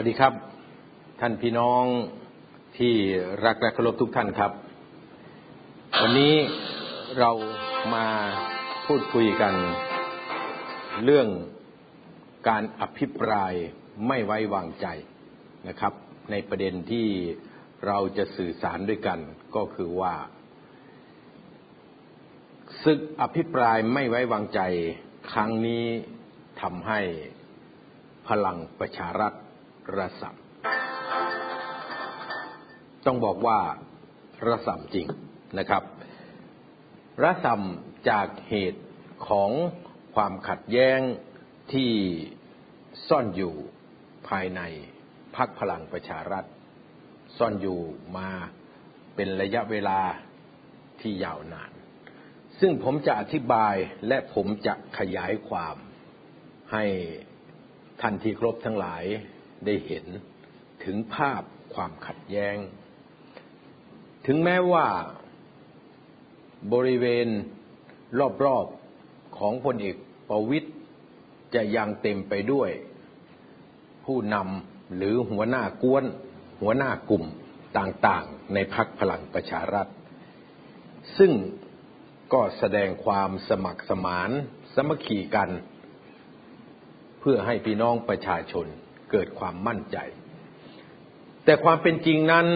สวัสดีครับ ท่านพี่น้องที่รักและเคารพทุกท่านครับ วันนี้เรามาพูดคุยกัน เรื่องการอภิปรายไม่ไว้วางใจนะครับ ในประเด็นที่เราจะสื่อสารด้วยกัน ก็คือว่าศึกอภิปรายไม่ไว้วางใจ ครั้งนี้ทำให้พลังประชารัฐ ระสำต้องบอกว่าระสำจริงนะครับ ระสำจากเหตุของความขัดแย้งที่ซ่อนอยู่ภายในพักพลังประชารัฐ ซ่อนอยู่มาเป็นระยะเวลาที่ยาวนาน ซึ่งผมจะอธิบายและผมจะขยายความให้ท่านที่ครบทั้งหลาย ได้เห็นถึงภาพความขัดแย้ง ถึงแม้ว่าบริเวณรอบๆของพลเอกประวิตยจะยังเต็มไปด้วย ผู้นำหรือหัวหน้ากวน หัวหน้ากลุ่มต่างๆ ในพักพลังประชารัฐ ซึ่งก็แสดงความสมัครสมานสมัคคีกัน เพื่อให้พี่น้องประชาชน เกิดความมั่นใจ แต่ความเป็นจริงนั้น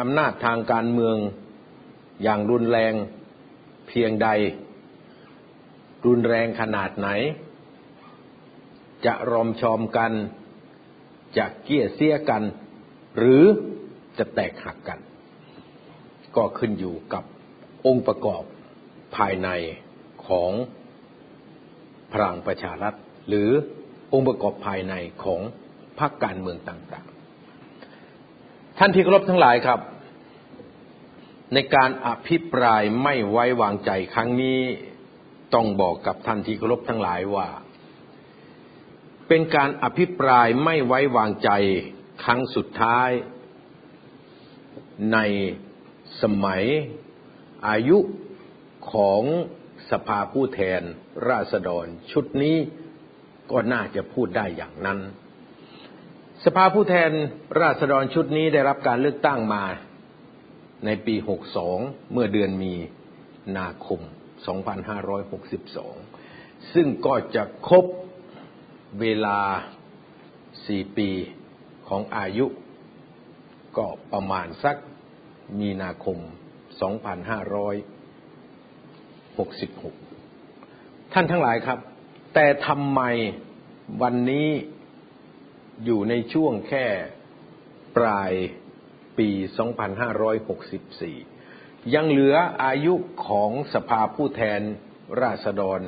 อำนาจทางการเมืองอย่างรุนแรงเพียงใด รุนแรงขนาดไหน จะรอมชอมกัน จะเกี้ยเสียกัน หรือจะแตกหักกัน ก็ขึ้นอยู่กับองค์ประกอบภายในของพลังประชารัฐ หรือองค์ประกอบภายในของพรรคการเมืองต่าง ท่านที่เคารพทั้งหลายครับ ในการอภิปรายไม่ไว้วางใจครั้งนี้ต้องบอกกับท่านที่เคารพทั้งหลายว่า เป็นการอภิปรายไม่ไว้วางใจครั้งสุดท้าย ในสมัยอายุของสภาผู้แทนราษฎรชุดนี้ก็น่าจะพูดได้อย่างนั้น สภาผู้แทนราษฎรชุดนี้ได้รับการเลือกตั้งมาในปี 62 เมื่อเดือนมีนาคม 2562 ซึ่งก็จะครบเวลา 4 ปีของอายุ ก็ประมาณสักมีนาคม 2566 ท่านทั้งหลายครับ แต่ทำไมวันนี้ อยู่ในช่วงแค่ปลายปี 2564 ยังเหลืออายุของสภาผู้แทนราษฎร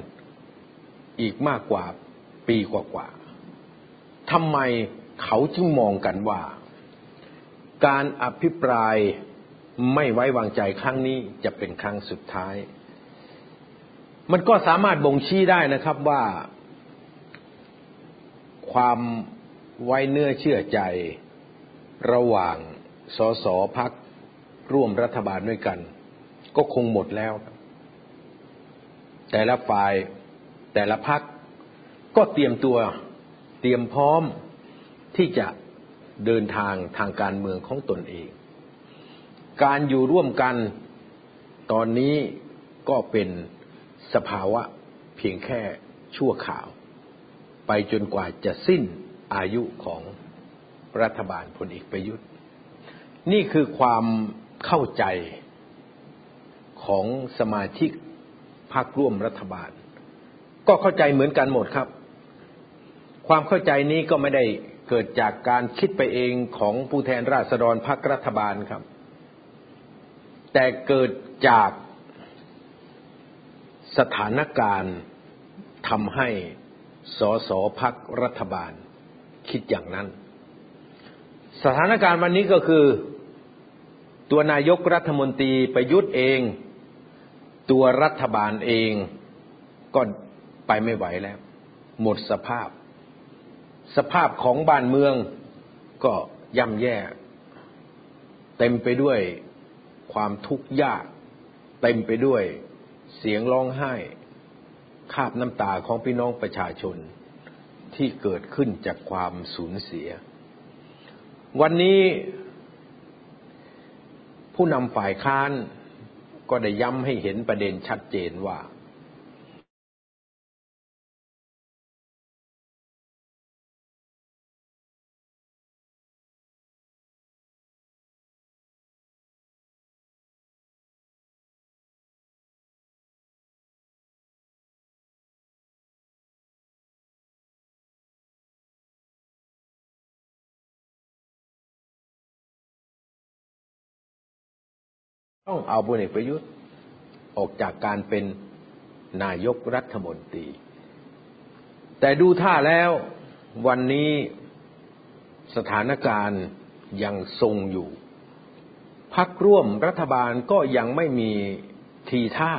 อีกมากกว่าปีกว่าๆทำไมเขาจึงมองกันว่า การอภิปรายไม่ไว้วางใจครั้งนี้จะเป็นครั้งสุดท้าย มันก็สามารถบ่งชี้ได้นะครับว่า ความ ไว้เนื้อเชื่อใจ ระหว่างสสพักร่วมรัฐบาลด้วยกัน ก็คงหมดแล้ว แต่ละฝ่ายแต่ละพักก็เตรียมตัวเตรียมพร้อมที่จะเดินทางทางการเมืองของตนเอง การอยู่ร่วมกันตอนนี้ก็เป็นสภาวะเพียงแค่ชั่วข่าว ไปจนกว่าจะสิ้น อายุของรัฐบาลพลเอกประยุทธ์ นี่คือความเข้าใจของสมาชิกพรรคร่วมรัฐบาล ก็เข้าใจเหมือนกันหมดครับ ความเข้าใจนี้ก็ไม่ได้เกิดจากการคิดไปเองของผู้แทนราษฎรพรรครัฐบาลครับ แต่เกิดจากสถานการณ์ทำให้สสพักรัฐบาล คิดอย่างนั้น สถานการณ์วันนี้ก็คือตัวนายกรัฐมนตรีประยุทธ์เอง ตัวรัฐบาลเองก็ไปไม่ไหวแล้ว หมดสภาพ สภาพของบ้านเมืองก็ย่ำแย่ เต็มไปด้วยความทุกข์ยาก เต็มไปด้วยเสียงร้องไห้ คาบน้ำตาของพี่น้องประชาชน ที่เกิดขึ้นจากความสูญเสีย วันนี้ผู้นำฝ่ายค้านก็ได้ย้ำให้เห็นประเด็นชัดเจนว่า ต้องเอาพลเอกประยุทธ์ออกจากการเป็นนายกรัฐมนตรี แต่ดูท่าแล้ววันนี้สถานการณ์ยังทรงอยู่พักร่วมรัฐบาลก็ยังไม่มีทีท่า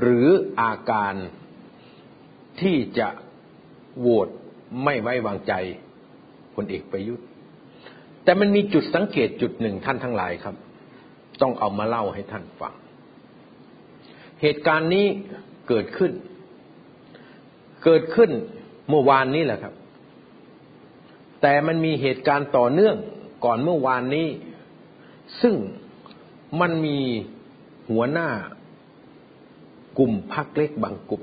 หรืออาการที่จะโหวตไม่ไว้วางใจพลเอกประยุทธ์ แต่มันมีจุดสังเกตจุดหนึ่งท่านทั้งหลายครับ ต้องเอามาเล่าให้ท่านฟัง เหตุการณ์นี้เกิดขึ้น เกิดขึ้นเมื่อวานนี้แหละครับ แต่มันมีเหตุการณ์ต่อเนื่องก่อนเมื่อวานนี้ ซึ่งมันมีหัวหน้ากลุ่มพักเล็กบางกลุ่ม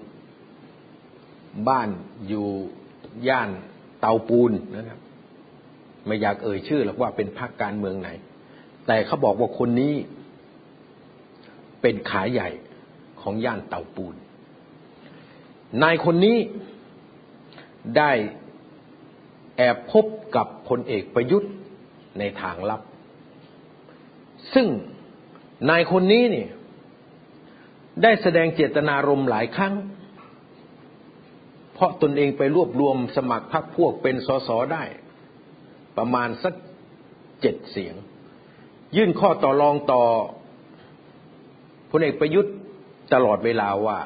บ้านอยู่ย่านเตาปูนนะครับ ไม่อยากเอ่ยชื่อหรอกว่าเป็นพักการเมืองไหน แต่เขาบอกว่าคนนี้เป็นขาใหญ่ของย่านเตาปูน นายคนนี้ได้แอบพบกับพลเอกประยุทธ์ในทางลับ ซึ่งนายคนนี้เนี่ยได้แสดงเจตนารมณ์หลายครั้ง เพราะตนเองไปรวบรวมสมัครพรรคพวกเป็นสสได้ ประมาณสักเจ็ดเสียง ยื่นข้อต่อรองต่อพลเอกประยุทธ์ตลอดเวลาว่า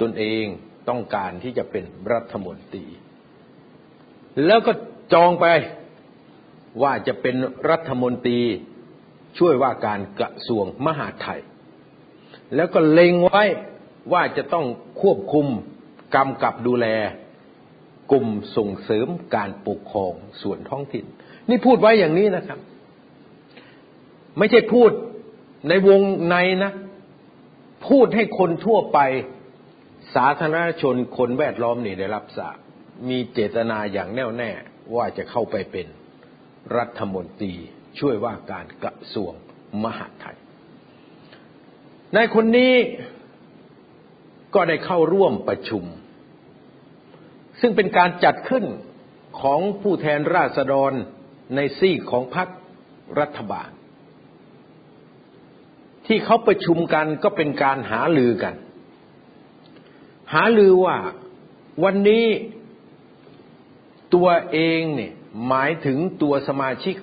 ตนเองต้องการที่จะเป็นรัฐมนตรี แล้วก็จองไปว่าจะเป็นรัฐมนตรีช่วยว่าการกระทรวงมหาดไทย แล้วก็เล็งไว้ว่าจะต้องควบคุมกำกับดูแลกลุ่มส่งเสริมการปกครองส่วนท้องถิ่น นี่พูดไว้อย่างนี้นะครับ ไม่ใช่พูดในวงในนะ พูดให้คนทั่วไปสาธารณชนคนแวดล้อมนี่ได้รับทราบมีเจตนาอย่างแน่วแน่ว่าจะเข้าไปเป็นรัฐมนตรีช่วยว่าการกระทรวงมหาดไทยในคนนี้ก็ได้เข้าร่วมประชุม ซึ่งเป็นการจัดขึ้นของผู้แทนราษฎรในซีของพรรครัฐบาล ที่เขาประชุมกันก็เป็นการหาลือกัน หาลือว่าวันนี้ตัวเองเนี่ยหมายถึงตัวสมาชิก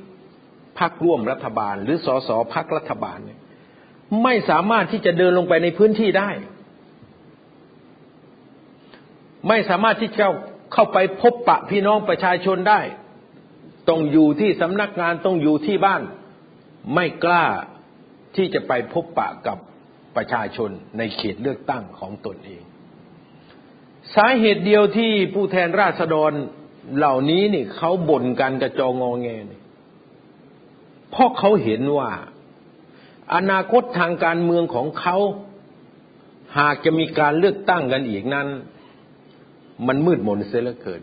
พรรคร่วมรัฐบาล หรือสสพรรครัฐบาลเนี่ยไม่สามารถที่จะเดินลงไปในพื้นที่ได้ ไม่สามารถที่จะเข้าไปพบปะพี่น้องประชาชนได้ ต้องอยู่ที่สำนักงานต้องอยู่ที่บ้าน ไม่กล้า ที่จะไปพบปะกับประชาชนในเขตเลือกตั้งของตนเอง สาเหตุเดียวที่ผู้แทนราษฎรเหล่านี้นี่เขาบ่นกันกระจองงอแงนี่เพราะเขาเห็นว่า อนาคตทางการเมืองของเขา หากจะมีการเลือกตั้งกันอีกนั้น มันมืดมนเสียเหลือเกิน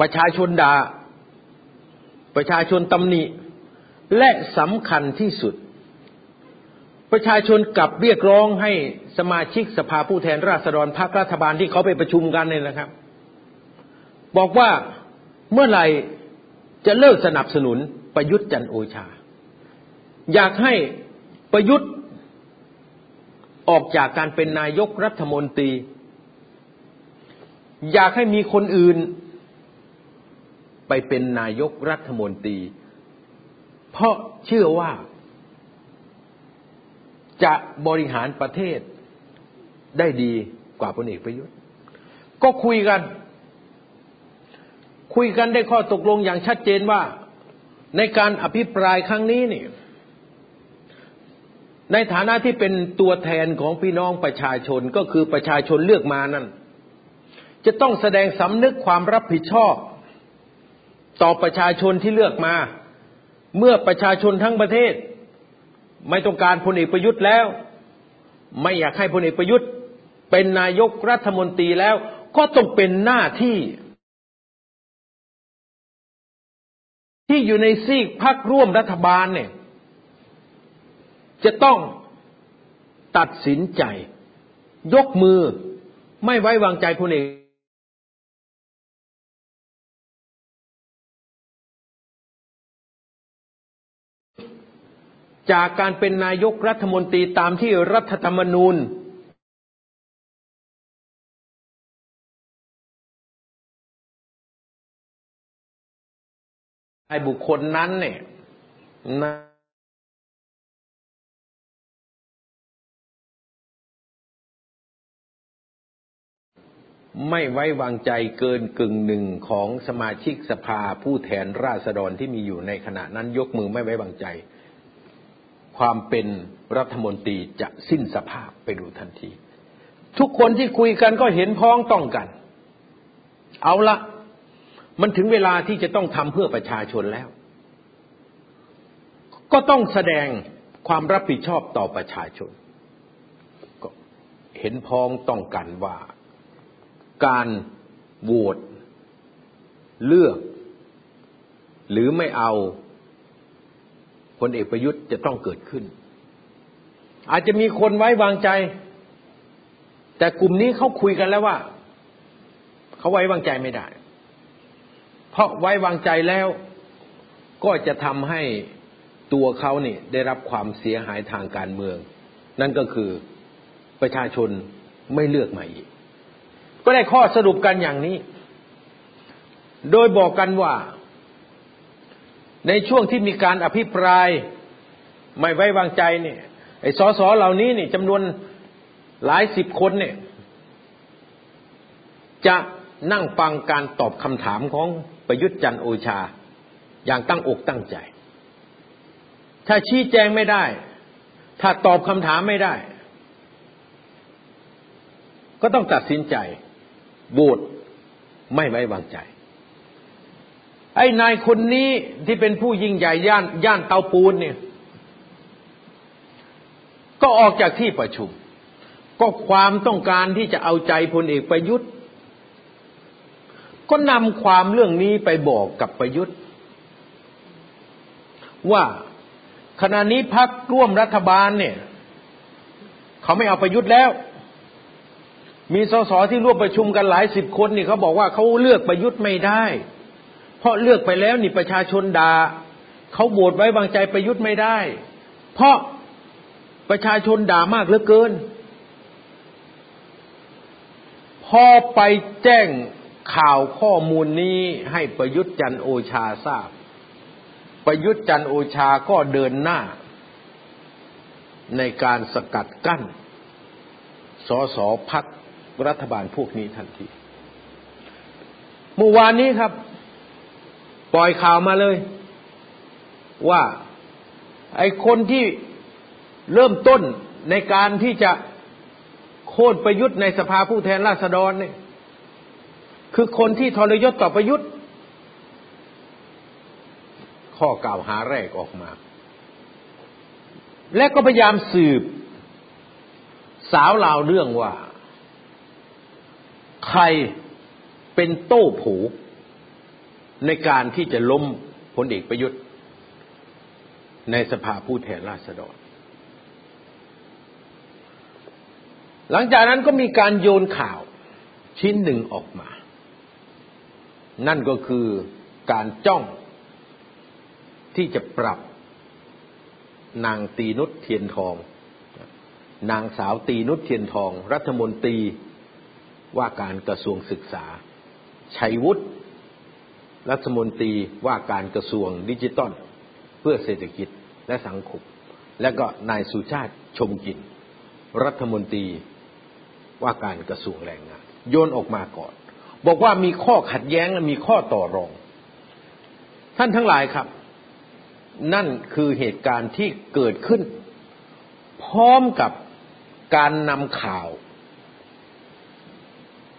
ประชาชนดา่าประชาชนตำหนิ และสำคัญที่สุด ประชาชนกลับเรียกร้องให้สมาชิกสภาผู้แทนราษฎรพรรครัฐบาลที่เขาไปประชุมกันเนี่ยนะครับ บอกว่าเมื่อไหร่จะเลิกสนับสนุนประยุทธ์จันโอชา อยากให้ประยุทธ์ออกจากการเป็นนายกรัฐมนตรี อยากให้มีคนอื่นไปเป็นนายกรัฐมนตรี เพราะเชื่อว่าจะบริหารประเทศได้ดีกว่าพลเอกประยุทธ์ ก็คุยกัน คุยกันได้ข้อตกลงอย่างชัดเจนว่า ในการอภิปรายครั้งนี้นี่ในฐานะที่เป็นตัวแทนของพี่น้องประชาชนก็คือประชาชนเลือกมานั่น จะต้องแสดงสำนึกความรับผิดชอบ ต่อประชาชนที่เลือกมา เมื่อประชาชนทั้งประเทศ ไม่ต้องการพลเอกประยุทธ์แล้ว ไม่อยากให้พลเอกประยุทธ์ เป็นนายกรัฐมนตรีแล้ว ก็ต้องเป็นหน้าที่ ที่อยู่ในซีกพักร่วมรัฐบาลเนี่ย จะต้องตัดสินใจ ยกมือไม่ไว้วางใจพลเอก จากการเป็นนายกรัฐมนตรีตามที่รัฐธรรมนูญไอ้บุคคลนั้นเนี่ยนะไม่ไว้วางใจเกินกึ่งหนึ่งของสมาชิกสภาผู้แทนราษฎรที่มีอยู่ในขณะนั้นยกมือไม่ไว้วางใจ ความเป็นรัฐมนตรีจะสิ้นสภาพไปดูทันที ทุกคนที่คุยกันก็เห็นพ้องต้องกัน เอาละมันถึงเวลาที่จะต้องทำเพื่อประชาชนแล้ว ก็ต้องแสดงความรับผิดชอบต่อประชาชน ก็เห็นพ้องต้องกันว่าการโหวตเลือก หรือไม่เอา พลเอกประยุทธ์จะต้องเกิดขึ้น อาจจะมีคนไว้วางใจ แต่กลุ่มนี้เขาคุยกันแล้วว่าเขาไว้วางใจไม่ได้ เพราะไว้วางใจแล้วก็จะทำให้ตัวเขาเนี่ยได้รับความเสียหายทางการเมือง นั่นก็คือประชาชนไม่เลือกมาอีก ก็ได้ข้อสรุปกันอย่างนี้ โดยบอกกันว่า ในช่วงที่มีการอภิปรายไม่ไว้วางใจเนี่ยไอ้สสเหล่านี้นี่จำนวนหลายสิบคนเนี่ย จะนั่งฟังการตอบคำถามของประยุทธ์จันโอชา อย่างตั้งอกตั้งใจ ถ้าชี้แจงไม่ได้ ถ้าตอบคำถามไม่ได้ ก็ต้องตัดสินใจโหวตไม่ไว้วางใจ ไอ้นายคนนี้ที่เป็นผู้ยิ่งใหญ่ย่านย่านเตาปูนเนี่ย ก็ออกจากที่ประชุม ก็ความต้องการที่จะเอาใจพลเอกประยุทธ์ ก็นำความเรื่องนี้ไปบอกกับประยุทธ์ ว่าขณะนี้พักร่วมรัฐบาลเนี่ย เขาไม่เอาประยุทธ์แล้ว มีสสที่ร่วมประชุมกันหลายสิบคนนี่เขาบอกว่าเขาเลือกประยุทธ์ไม่ได้ เพราะเลือกไปแล้วนี่ประชาชนดา่าเขาโหวตไว้วางใจประยุทธ์ไม่ได้ เพราะประชาชนด่ามากเหลือเกิน พอไปแจ้งข่าวข้อมูลนี้ให้ประยุทธ์จันโอชาทราบ ประยุทธ์จันโอชาก็เดินหน้า ในการสกัดกั้น สสพักรัฐบาลพวกนี้ทันที เมื่อวานนี้ครับ ปล่อยข่าวมาเลย ว่าไอ้คนที่เริ่มต้นในการที่จะโค่นประยุทธ์ในสภาผู้แทนราษฎรเนี่ย คือคนที่ทรยศต่อประยุทธ์ ข้อกล่าวหาแรกออกมา และก็พยายามสืบ สาวลาวเรื่องว่า ใครเป็นโต้ผู ในการที่จะล้มพลเอกประยุทธ์ ในสภาผู้แทนราษฎร หลังจากนั้นก็มีการโยนข่าวชิ้นหนึ่งออกมา นั่นก็คือการจ้องที่จะปรับนางตีนุชเทียนทอง นางสาวตีนุชเทียนทอง รัฐมนตรีว่าการกระทรวงศึกษา ชัยวุฒิ รัฐมนตรีว่าการกระทรวงดิจิตอลเพื่อเศรษฐกิจและสังคม และก็นายสุชาติชมกิน รัฐมนตรีว่าการกระทรวงแรงงาน โยนออกมาก่อน บอกว่ามีข้อขัดแย้งและมีข้อต่อรอง ท่านทั้งหลายครับ นั่นคือเหตุการณ์ที่เกิดขึ้น พร้อมกับการนำข่าว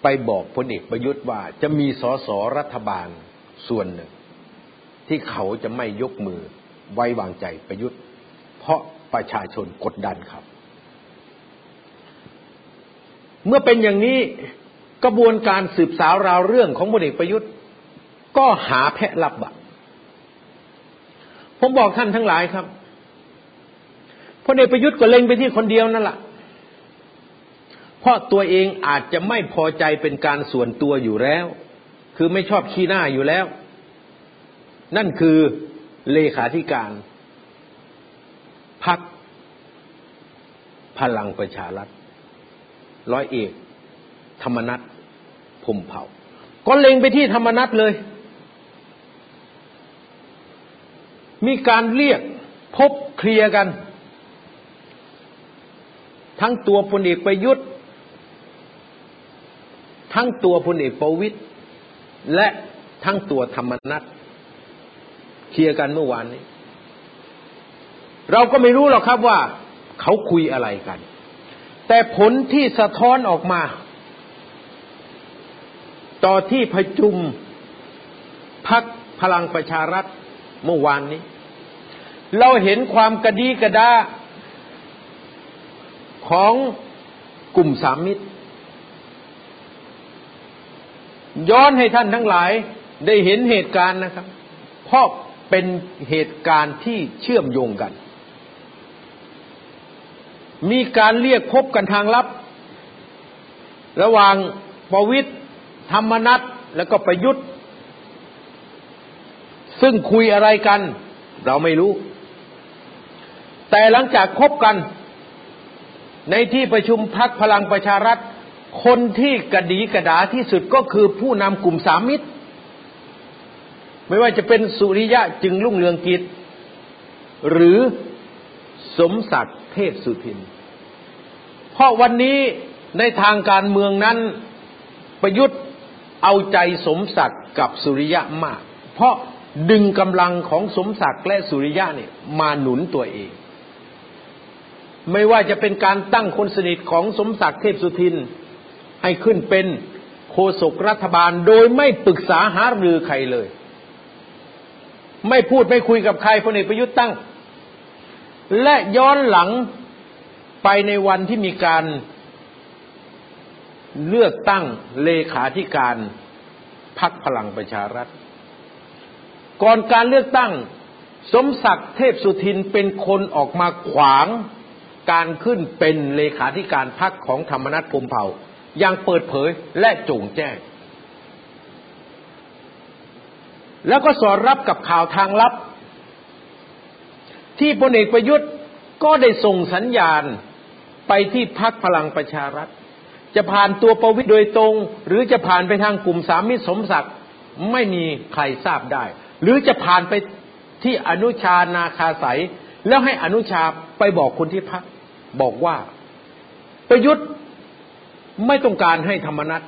ไปบอกพลเอกประยุทธ์ว่าจะมีสสรัฐบาล ส่วนหนึ่ง ที่เขาจะไม่ยกมือไว้วางใจประยุทธ์ เพราะประชาชนกดดันครับ เมื่อเป็นอย่างนี้กระบวนการสืบสาวราวเรื่องของพลเอกประยุทธ์ ก็หาแพะรับบะผมบอกท่านทั้งหลายครับพลเอกประยุทธ์ก็เล็งไปที่คนเดียวนั่นแหละเพราะตัวเองอาจจะไม่พอใจเป็นการส่วนตัวอยู่แล้ว คือไม่ชอบขี้หน้าอยู่แล้ว นั่นคือเลขาธิการพักพลังประชารัฐ ร้อยเอก ธรรมนัฐพมเผ่า ก็เล็งไปที่ธรรมนัฐเลย มีการเรียกพบเคลียร์กัน ทั้งตัวพลเอกประยุทธ์ ทั้งตัวพลเอกประวิตย และทั้งตัวธรรมนัฐเคลียร์กันเมื่อวานนี้ เราก็ไม่รู้หรอกครับว่า เขาคุยอะไรกัน แต่ผลที่สะท้อนออกมา ต่อที่ประชุมพักพลังประชารัฐเมื่อวานนี้ เราเห็นความกระดีกระดาของกลุ่มสามมิตร ย้อนให้ท่านทั้งหลายได้เห็นเหตุการณ์นะครับ เพราะเป็นเหตุการณ์ที่เชื่อมโยงกัน มีการเรียกพบกันทางลับ ระหว่างประวิตรธรรมนัตแล้วก็ประยุทธ์ ซึ่งคุยอะไรกัน เราไม่รู้ แต่หลังจากคบกัน ในที่ประชุมพักพลังประชารัฐ คนที่กระดีกระดาที่สุดก็คือผู้นำกลุ่มสามมิตร ไม่ว่าจะเป็นสุริยะจึงรุ่งเรืองกิจ หรือสมศักดิ์เทพสุทิน เพราะวันนี้ในทางการเมืองนั้นประยุทธ์เอาใจสมศักดิ์กับสุริยะมาก เพราะดึงกำลังของสมศักดิ์และสุริยะเนี่ยมาหนุนตัวเอง ไม่ว่าจะเป็นการตั้งคนสนิทของสมศักดิ์เทพสุทิน ให้ขึ้นเป็นโฆษกรัฐบาลโดยไม่ปรึกษาหารือใครเลย ไม่พูดไม่คุยกับใครพลเอกประยุทธ์ตั้ง และย้อนหลังไปในวันที่มีการเลือกตั้งเลขาธิการพักพลังประชารัฐ ก่อนการเลือกตั้ง สมศักดิ์เทพสุทินเป็นคนออกมาขวางการขึ้นเป็นเลขาธิการพักของธรรมนัฐพมเผ่า อย่างเปิดเผยและจงแจ้ง แล้วก็สอดรับกับข่าวทางลับ ที่พลเอกประยุทธ์ก็ได้ส่งสัญญาณไปที่พักพลังประชารัฐ จะผ่านตัวประวิตรโดยตรง หรือจะผ่านไปทางกลุ่มสามิตรสมศักดิ์ไม่มีใครทราบได้ หรือจะผ่านไปที่อนุชานาคาสายแล้วให้อนุชาไปบอกคนที่พักบอกว่า ประยุทธ์ ไม่ต้องการให้ธรรมนัต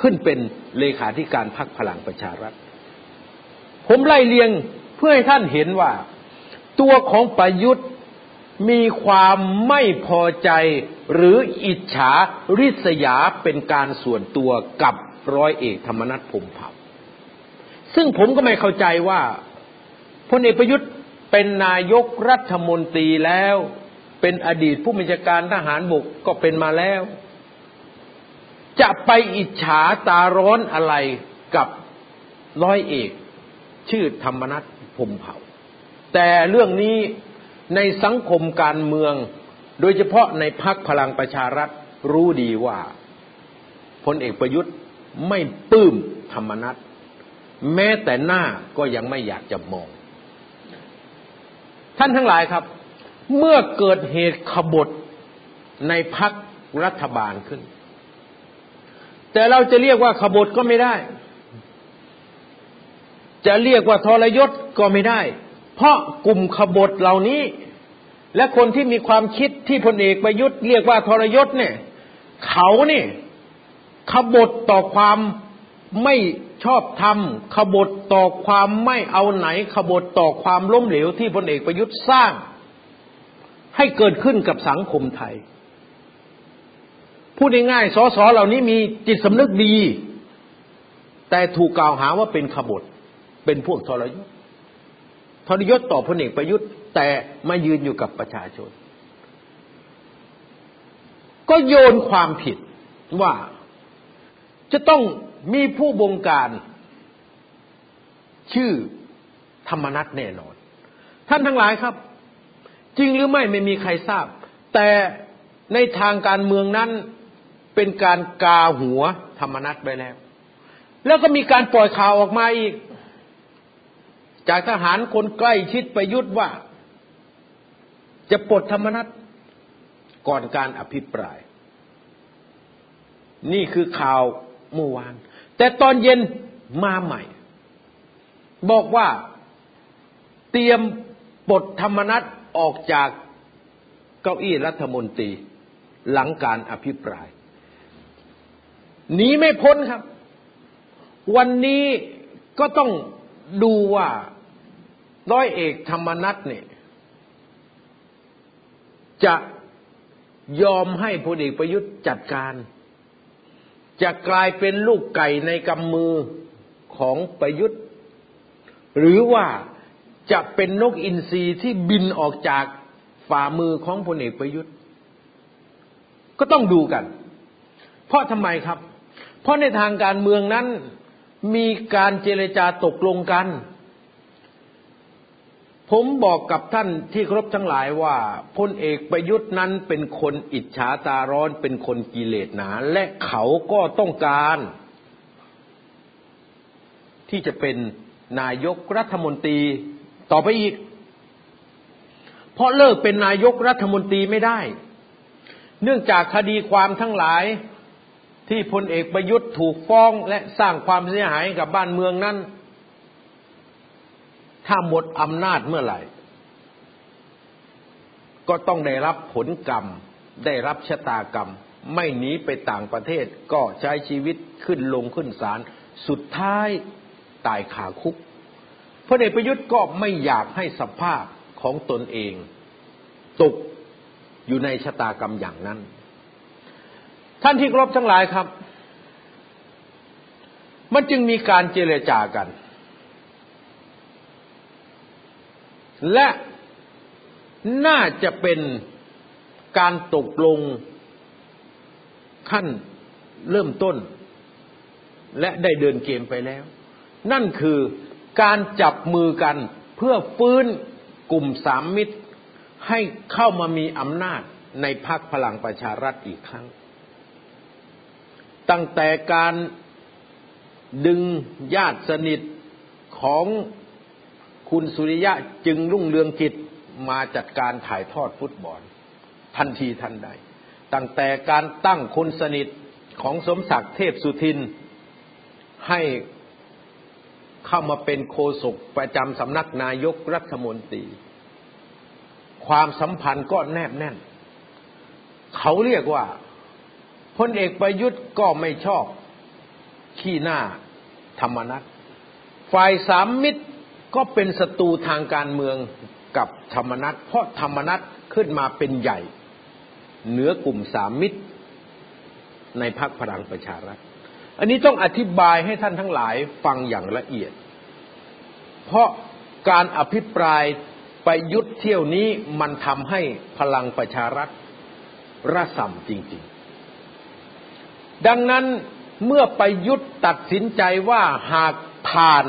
ขึ้นเป็นเลขาธิการพักพลังประชารัฐ ผมไล่เลียงเพื่อให้ท่านเห็นว่า ตัวของประยุทธ์มีความไม่พอใจหรืออิจฉาริษยาเป็นการส่วนตัวกับร้อยเอกธรรมนัฐพมเผ่า ซึ่งผมก็ไม่เข้าใจว่าพลเอกประยุทธ์เป็นนายกรัฐมนตรีแล้ว เป็นอดีตผู้บัญชาการทหารบกก็เป็นมาแล้ว จะไปอิจฉาตาร้อนอะไรกับร้อยเอก ชื่อธรรมนัฐพมเผ่า แต่เรื่องนี้ในสังคมการเมือง โดยเฉพาะในพักพลังประชารัฐรู้ดีว่าพลเอกประยุทธ์ไม่ปื้มธรรมนัฐแม้แต่หน้าก็ยังไม่อยากจะมอง ท่านทั้งหลายครับ เมื่อเกิดเหตุขบฏในพักรัฐบาลขึ้น แต่เราจะเรียกว่าขบฏก็ไม่ได้ จะเรียกว่าทรยศก็ไม่ได้ เพราะกลุ่มขบฏเหล่านี้ และคนที่มีความคิดที่พลเอกประยุทธ์เรียกว่าทรยศเนี่ย เขาเนี่ยขบฏต่อความไม่ชอบธรรมขบฏต่อความไม่เอาไหนขบฏต่อความล้มเหลวที่พลเอกประยุทธ์สร้าง ให้เกิดขึ้นกับสังคมไทย พูดง่ายๆสสเหล่านี้มีจิตสำนึกดี แต่ถูกกล่าวหาว่าเป็นขบฏเป็นพวกทรยศทรยศต่อพลเอกประยุทธ์ แต่มายืนอยู่กับประชาชน ก็โยนความผิดว่าจะต้องมีผู้บงการ ชื่อธรรมนัตแน่นอน ท่านทั้งหลายครับ จริงหรือไม่ไม่มีใครทราบ แต่ในทางการเมืองนั้น เป็นการกาหัวธรรมนัตไปแล้ว แล้วก็มีการปล่อยข่าวออกมาอีก จากทหารคนใกล้ชิดประยุทธ์ว่า จะปลดธรรมนัตก่อนการอภิปราย นี่คือข่าวเมื่อวาน แต่ตอนเย็นมาใหม่ บอกว่าเตรียมปลดธรรมนัตออกจากเก้าอี้รัฐมนตรี หลังการอภิปราย หนีไม่พ้นครับ วันนี้ก็ต้องดูว่าร้อยเอกธรรมนัตเนี่ยจะยอมให้พลเอกประยุทธ์จัดการ จะกลายเป็นลูกไก่ในกำมือของประยุทธ์ หรือว่าจะเป็นนกอินทรีที่บินออกจากฝ่ามือของพลเอกประยุทธ์ ก็ต้องดูกัน เพราะทำไมครับ เพราะในทางการเมืองนั้นมีการเจรจาตกลงกัน ผมบอกกับท่านที่ครบทั้งหลายว่าพลเอกประยุทธ์นั้นเป็นคนอิจฉาตาร้อนเป็นคนกิเลสหนา และเขาก็ต้องการ ที่จะเป็นนายกรัฐมนตรีต่อไปอีก เพราะเลิกเป็นนายกรัฐมนตรีไม่ได้ เนื่องจากคดีความทั้งหลาย ที่พลเอกประยุทธ์ถูกฟ้องและสร้างความเสียหายกับบ้านเมืองนั้น ถ้าหมดอำนาจเมื่อไหร่ ก็ต้องได้รับผลกรรม ได้รับชะตากรรม ไม่หนีไปต่างประเทศก็ใช้ชีวิตขึ้นลงขึ้นศาลสุดท้ายตายขาคุกพระเดชประยุทธ์ก็ไม่อยากให้สภาพของตนเอง ตกอยู่ในชะตากรรมอย่างนั้น ท่านที่ครบทั้งหลายครับ มันจึงมีการเจรจากัน และน่าจะเป็นการตกลงขั้นเริ่มต้น และได้เดินเกมไปแล้ว นั่นคือการจับมือกันเพื่อฟื้นกลุ่มสามมิตรให้เข้ามามีอำนาจในพรรคพลังประชารัฐอีกครั้ง ตั้งแต่การดึงญาติสนิทของคุณสุริยะจึงรุ่งเรืองกิจมาจัดการถ่ายทอดฟุตบอล ทันทีทันใด ตั้งแต่การตั้งคนสนิทของสมศักดิ์เทพสุทิน ให้เข้ามาเป็นโฆษกประจำสำนักนายกรัฐมนตรี ความสัมพันธ์ก็แนบแน่น เขาเรียกว่า พลเอกประยุทธ์ก็ไม่ชอบ ขี้หน้าธรรมนัตฝ่ายสามมิตรก็เป็นศัตรูทางการเมืองกับธรรมนัตเพราะธรรมนัตขึ้นมาเป็นใหญ่ เหนือกลุ่มสามมิตร ในพรรคพลังประชารัฐ อันนี้ต้องอธิบายให้ท่านทั้งหลายฟังอย่างละเอียด เพราะการอภิปรายไปยุทธเที่ยวนี้มันทำให้พลังประชารัฐระส่ำจริงๆ ดังนั้นเมื่อไปยุทธตัดสินใจว่าหากผ่าน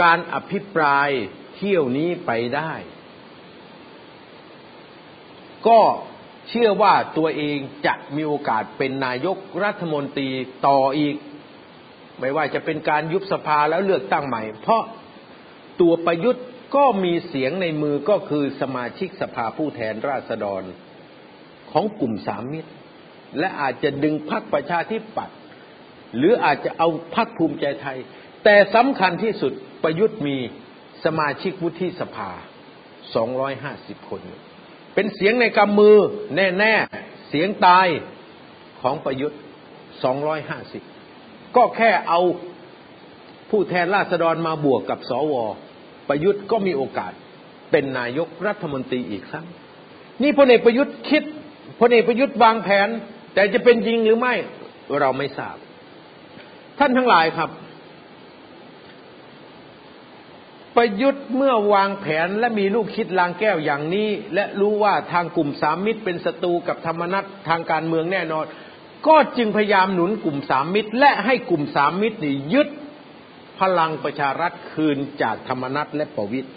การอภิปรายเที่ยวนี้ไปได้ ก็เชื่อว่าตัวเองจะมีโอกาสเป็นนายกรัฐมนตรีต่ออีก ไม่ว่าจะเป็นการยุบสภาแล้วเลือกตั้งใหม่ เพราะตัวประยุทธ์ก็มีเสียงในมือก็คือสมาชิกสภาผู้แทนราษฎรของกลุ่มสามมิตร และอาจจะดึงพรรคประชาธิปัตย์หรืออาจจะเอาพรรคภูมิใจไทย แต่สำคัญที่สุดประยุทธ์มีสมาชิกวุฒิสภา 250 คน เป็นเสียงในกำมือแน่ๆ เสียงตายของประยุทธ์ 250 ก็แค่เอาผู้แทนราษฎรมาบวกกับสว ประยุทธ์ก็มีโอกาสเป็นนายกรัฐมนตรีอีกครั้ง นี่พลเอกประยุทธ์คิดพลเอกประยุทธ์วางแผน แต่จะเป็นจริงหรือไม่เราไม่ทราบ ท่านทั้งหลายครับ ประยุทธ์เมื่อวางแผนและมีลูกคิดลางแก้วอย่างนี้ และรู้ว่าทางกลุ่มสามมิตรเป็นศัตรูกับธรรมนัตทางการเมืองแน่นอน ก็จึงพยายามหนุนกลุ่มสามมิตร และให้กลุ่มสามมิตรนี่ยึดพลังประชารัฐคืนจากธรรมนัตและประวิตย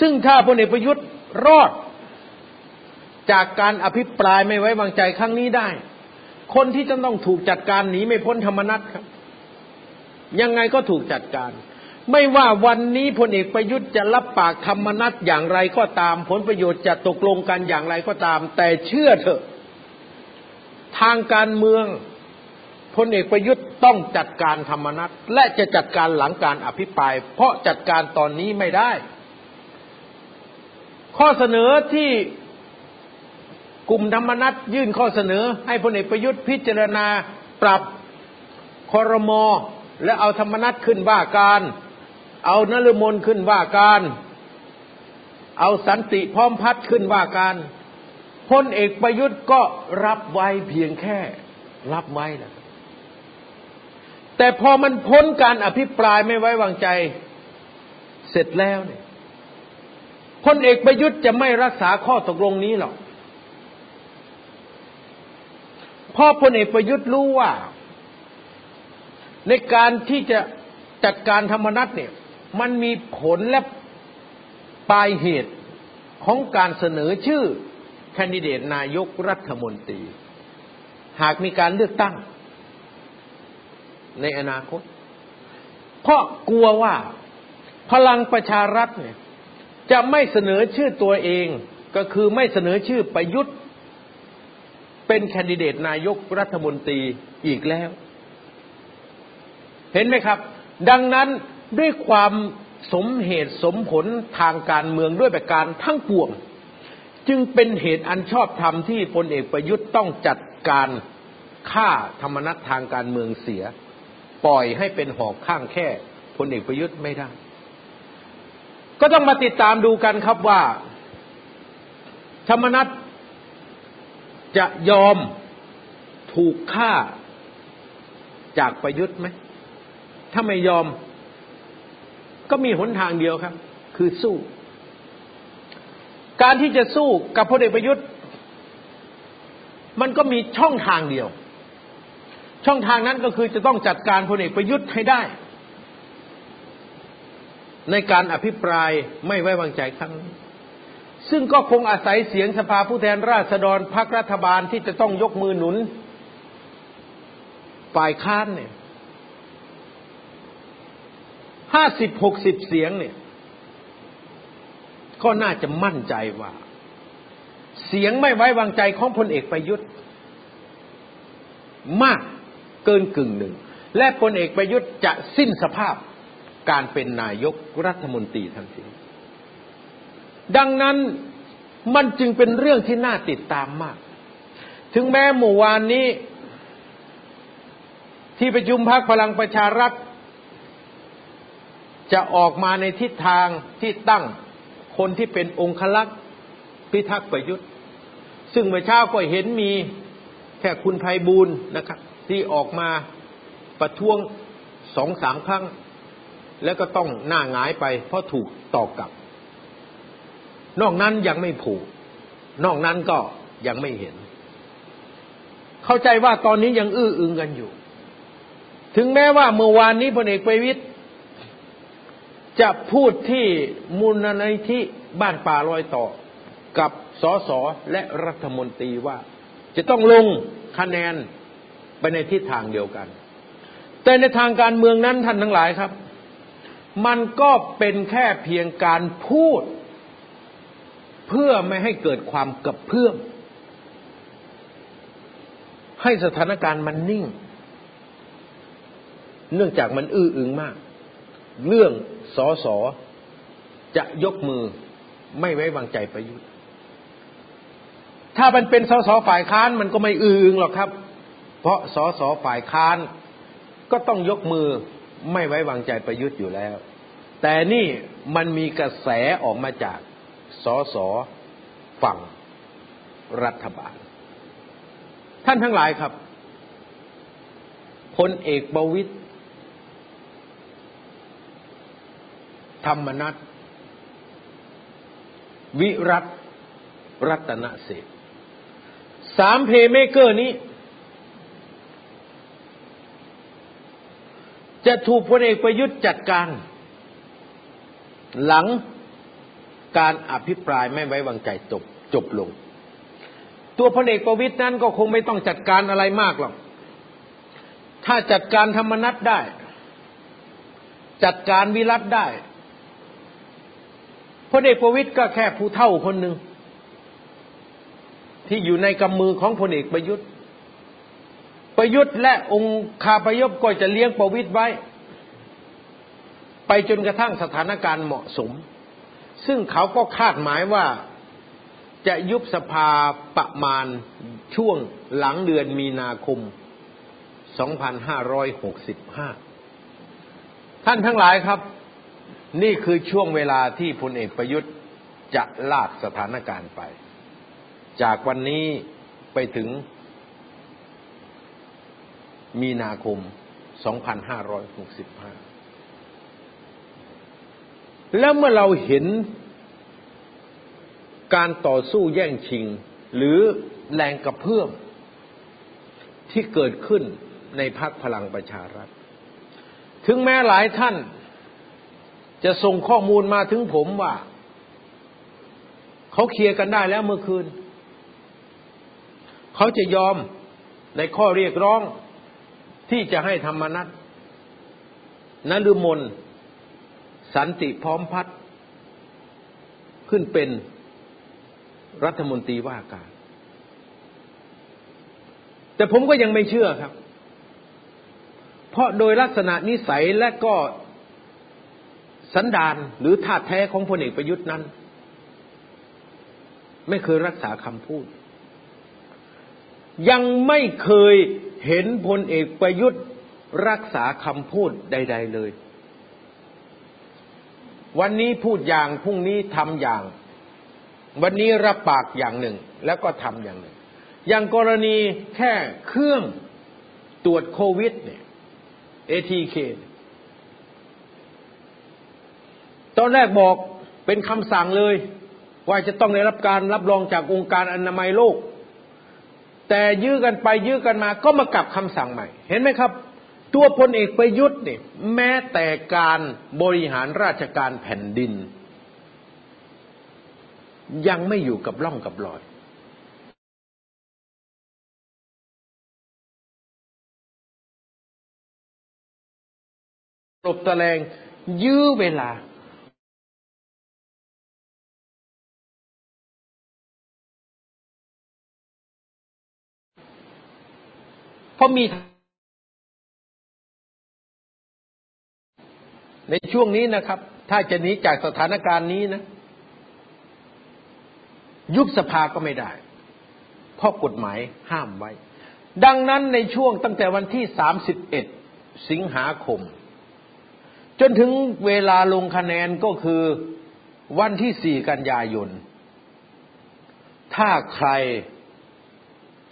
ซึ่งถ้าพลเอกประยุทธ์รอด จากการอภิปรายไม่ไว้วางใจครั้งนี้ได้ คนที่จะต้องถูกจัดการหนีไม่พ้นธรรมนัตครับ ยังไงก็ถูกจัดการ ไม่ว่าวันนี้พลเอกประยุทธ์จะรับปากธรรมนัตอย่างไรก็ตาม ผลประโยชน์จะตกลงกันอย่างไรก็ตาม แต่เชื่อเถอะ ทางการเมืองพลเอกประยุทธ์ต้องจัดการธรรมนัตและจะจัดการหลังการอภิปราย เพราะจัดการตอนนี้ไม่ได้ ข้อเสนอที่ กลุ่มธรรมนัตยื่นข้อเสนอ ให้พลเอกประยุทธ์พิจารณาปรับคอรมอและเอาธรรมนัตขึ้นว่าการ เอานฤมลขึ้นว่าการ เอาสันติพร้อมพัฒขึ้นว่าการพลเอกประยุทธ์ก็รับไว้เพียงแค่รับไว้นะแต่พอมันพ้นการอภิปรายไม่ไว้วางใจ เสร็จแล้วเนี่ยพลเอกประยุทธ์จะไม่รักษาข้อตกลงนี้หรอก เพราะพลเอกประยุทธ์รู้ว่า ในการที่จะจัดการธรรมนัตเนี่ย มันมีผลและปลายเหตุของการเสนอชื่อแคนดิเดตนายกรัฐมนตรี หากมีการเลือกตั้ง ในอนาคต เพราะกลัวว่าพลังประชารัฐเนี่ย จะไม่เสนอชื่อตัวเองก็คือไม่เสนอชื่อประยุทธ์ เป็นแคนดิเดตนายกรัฐมนตรีอีกแล้ว เห็นไหมครับ ดังนั้นด้วยความสมเหตุสมผลทางการเมืองด้วยประการทั้งปวง จึงเป็นเหตุอันชอบธรรมที่พลเอกประยุทธ์ต้องจัดการฆ่าธรรมนัตทางการเมืองเสีย ปล่อยให้เป็นหอกข้างแค่พลเอกประยุทธ์ไม่ได้ ก็ต้องมาติดตามดูกันครับว่า ธรรมนัต จะยอมถูกฆ่าจากประยุทธ์ไหม ถ้าไม่ยอม ก็มีหนทางเดียวครับ คือสู้ การที่จะสู้กับพลเอกประยุทธ์ มันก็มีช่องทางเดียว ช่องทางนั้นก็คือจะต้องจัดการพลเอกประยุทธ์ให้ได้ ในการอภิปรายไม่ไว้วางใจครั้งนี้ ซึ่งก็คงอาศัยเสียงสภาผู้แทนราษฎรพรรครัฐบาลที่จะต้องยกมือหนุนฝ่ายค้านเนี่ยห้าสิบหกสิบเสียงเนี่ย ก็น่าจะมั่นใจว่า เสียงไม่ไว้วางใจของพลเอกประยุทธ์ มากเกินกึ่งหนึ่ง และพลเอกประยุทธ์จะสิ้นสภาพการเป็นนายกรัฐมนตรีทันที ดังนั้นมันจึงเป็นเรื่องที่น่าติดตามมาก ถึงแม้เมื่อวานนี้ ที่ประชุมพักพลังประชารัฐ จะออกมาในทิศทางที่ตั้งคนที่เป็นองคลักษ์พิทักษ์ประยุทธ์ ซึ่งเมื่อเช้าก็เห็นมีแค่คุณไพบูลนะครับ ที่ออกมาประท้วงสองสามครั้ง แล้วก็ต้องหน้าหงายไปเพราะถูกตอบกลับ นอกนั้นยังไม่ผูก นอกนั้นก็ยังไม่เห็น เข้าใจว่าตอนนี้ยังอื้ออึงกันอยู่ ถึงแม้ว่าเมื่อวานนี้พลเอกประวิตยจะพูดที่มูลนิธิบ้านป่าลอยต่อ กับสสและรัฐมนตรีว่า จะต้องลงคะแนนไปในทิศทางเดียวกัน แต่ในทางการเมืองนั้นท่านทั้งหลายครับ มันก็เป็นแค่เพียงการพูด เพื่อไม่ให้เกิดความกับเพื่อมให้สถานการณ์มันนิ่ง เนื่องจากมันอื้ออึงมาก เรื่องสอสอจะยกมือไม่ไว้วางใจประยุทธ์ ถ้ามันเป็นสอสอฝ่ายค้านมันก็ไม่อื้ออึงหรอกครับ เพราะสอสอฝ่ายค้านก็ต้องยกมือไม่ไว้วางใจประยุทธ์อยู่แล้ว แต่นี่มันมีกระแสออกมาจาก สสฝั่งรัฐบาล ท่านทั้งหลายครับพลเอกประวิตยธรรมนัฐวิรัตรัตนเศษสามเพเมเกอร์นี้ จะถูกพลเอกประยุทธ์จัดการ หลัง การอภิปรายไม่ไว้วางใจจบจบลง ตัวพลเอกประวิตยนั้นก็คงไม่ต้องจัดการอะไรมากหรอก ถ้าจัดการธรรมนัตได้ จัดการวิรัตได้พลเอกประวิตยก็แค่ผู้เท่าคนหนึ่งที่อยู่ในกำมือของพลเอกประยุทธ์ ประยุทธ์และองค์คาพยพก็จะเลี้ยงประวิตยไว้ ไปจนกระทั่งสถานการณ์เหมาะสม ซึ่งเขาก็คาดหมายว่าจะยุบสภาประมาณช่วงหลังเดือนมีนาคม 2565 ท่านทั้งหลายครับ นี่คือช่วงเวลาที่พลเอกประยุทธ์จะลากสถานการณ์ไป จากวันนี้ไปถึงมีนาคม 2565 แล้วเมื่อเราเห็นการต่อสู้แย่งชิง หรือแรงกระเพื่อมที่เกิดขึ้นในพักพลังประชารัฐ ถึงแม้หลายท่านจะส่งข้อมูลมาถึงผมว่า เขาเคลียร์กันได้แล้วเมื่อคืน เขาจะยอมในข้อเรียกร้องที่จะให้ธรรมนัตนฤมล สันติพร้อมพัฒขึ้นเป็นรัฐมนตรีว่าการ แต่ผมก็ยังไม่เชื่อครับ เพราะโดยลักษณะนิสัยและก็สันดานหรือธาแท้ของพลเอกประยุทธ์นั้น ไม่เคยรักษาคำพูด ยังไม่เคยเห็นพลเอกประยุทธ์รักษาคำพูดใด ๆ เลย วันนี้พูดอย่างพรุ่งนี้ทำอย่าง วันนี้รับปากอย่างหนึ่ง แล้วก็ทำอย่างหนึ่ง อย่างกรณีแค่เครื่องตรวจโควิด เนี่ย ATK ตอนแรกบอกเป็นคำสั่งเลย ว่าจะต้องได้รับการรับรองจากองค์การอนามัยโลก แต่ยื้อกันไปยื้อกันมาก็มากลับคำสั่งใหม่ เห็นไหมครับ ตัวพลเอกประยุทธ์เนี่ยแม้แต่การบริหารราชการแผ่นดิน ยังไม่อยู่กับร่องกับรอยลบตะแลงยื้อเวลา เพราะมี ในช่วงนี้นะครับ ถ้าจะหนีจากสถานการณ์นี้นะ ยุบสภาก็ไม่ได้ เพราะกฎหมายห้ามไว้ ดังนั้นในช่วงตั้งแต่วันที่ 31 สิงหาคม จนถึงเวลาลงคะแนนก็คือวันที่ 4 กันยายน ถ้าใคร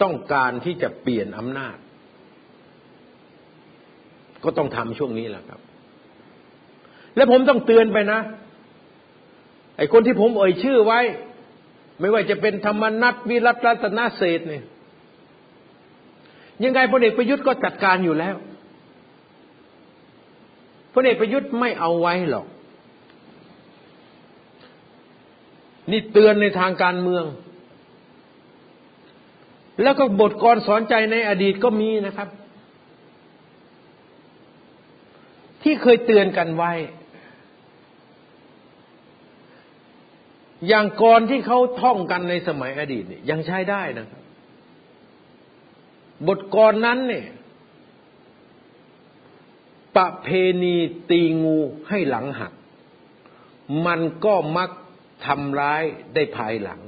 ต้องการที่จะเปลี่ยนอำนาจ ก็ต้องทำช่วงนี้แหละครับ และผมต้องเตือนไปนะ ไอ้คนที่ผมเอ่ยชื่อไว้ ไม่ว่าจะเป็นธรรมนัตวิรัตรัตนเศษเนี่ยยังไงพลเอกประยุทธ์ก็จัดการอยู่แล้วพลเอกประยุทธ์ไม่เอาไว้หรอก นี่เตือนในทางการเมือง แล้วก็บทกรสอนใจในอดีตก็มีนะครับ ที่เคยเตือนกันไว้ อย่างกรที่เขาท่องกันในสมัยอดีตเนี่ยยังใช้ได้นะครับ บทกรนั้นเนี่ยประเพณีตีงูให้หลังหัก มันก็มักทำร้ายได้ภายหลัง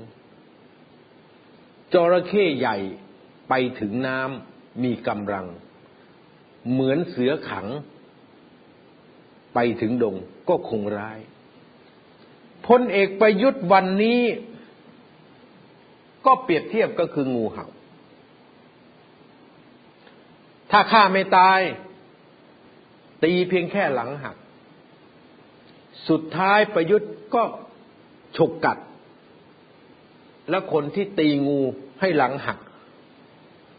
จระเข้ใหญ่ไปถึงน้ำมีกำลัง เหมือนเสือขัง ไปถึงดงก็คงร้าย พลเอกประยุทธ์วันนี้ก็เปรียบเทียบก็คืองูเห่า ถ้าฆ่าไม่ตาย ตีเพียงแค่หลังหัก สุดท้ายประยุทธ์ก็ฉกกัด แล้วคนที่ตีงูให้หลังหัก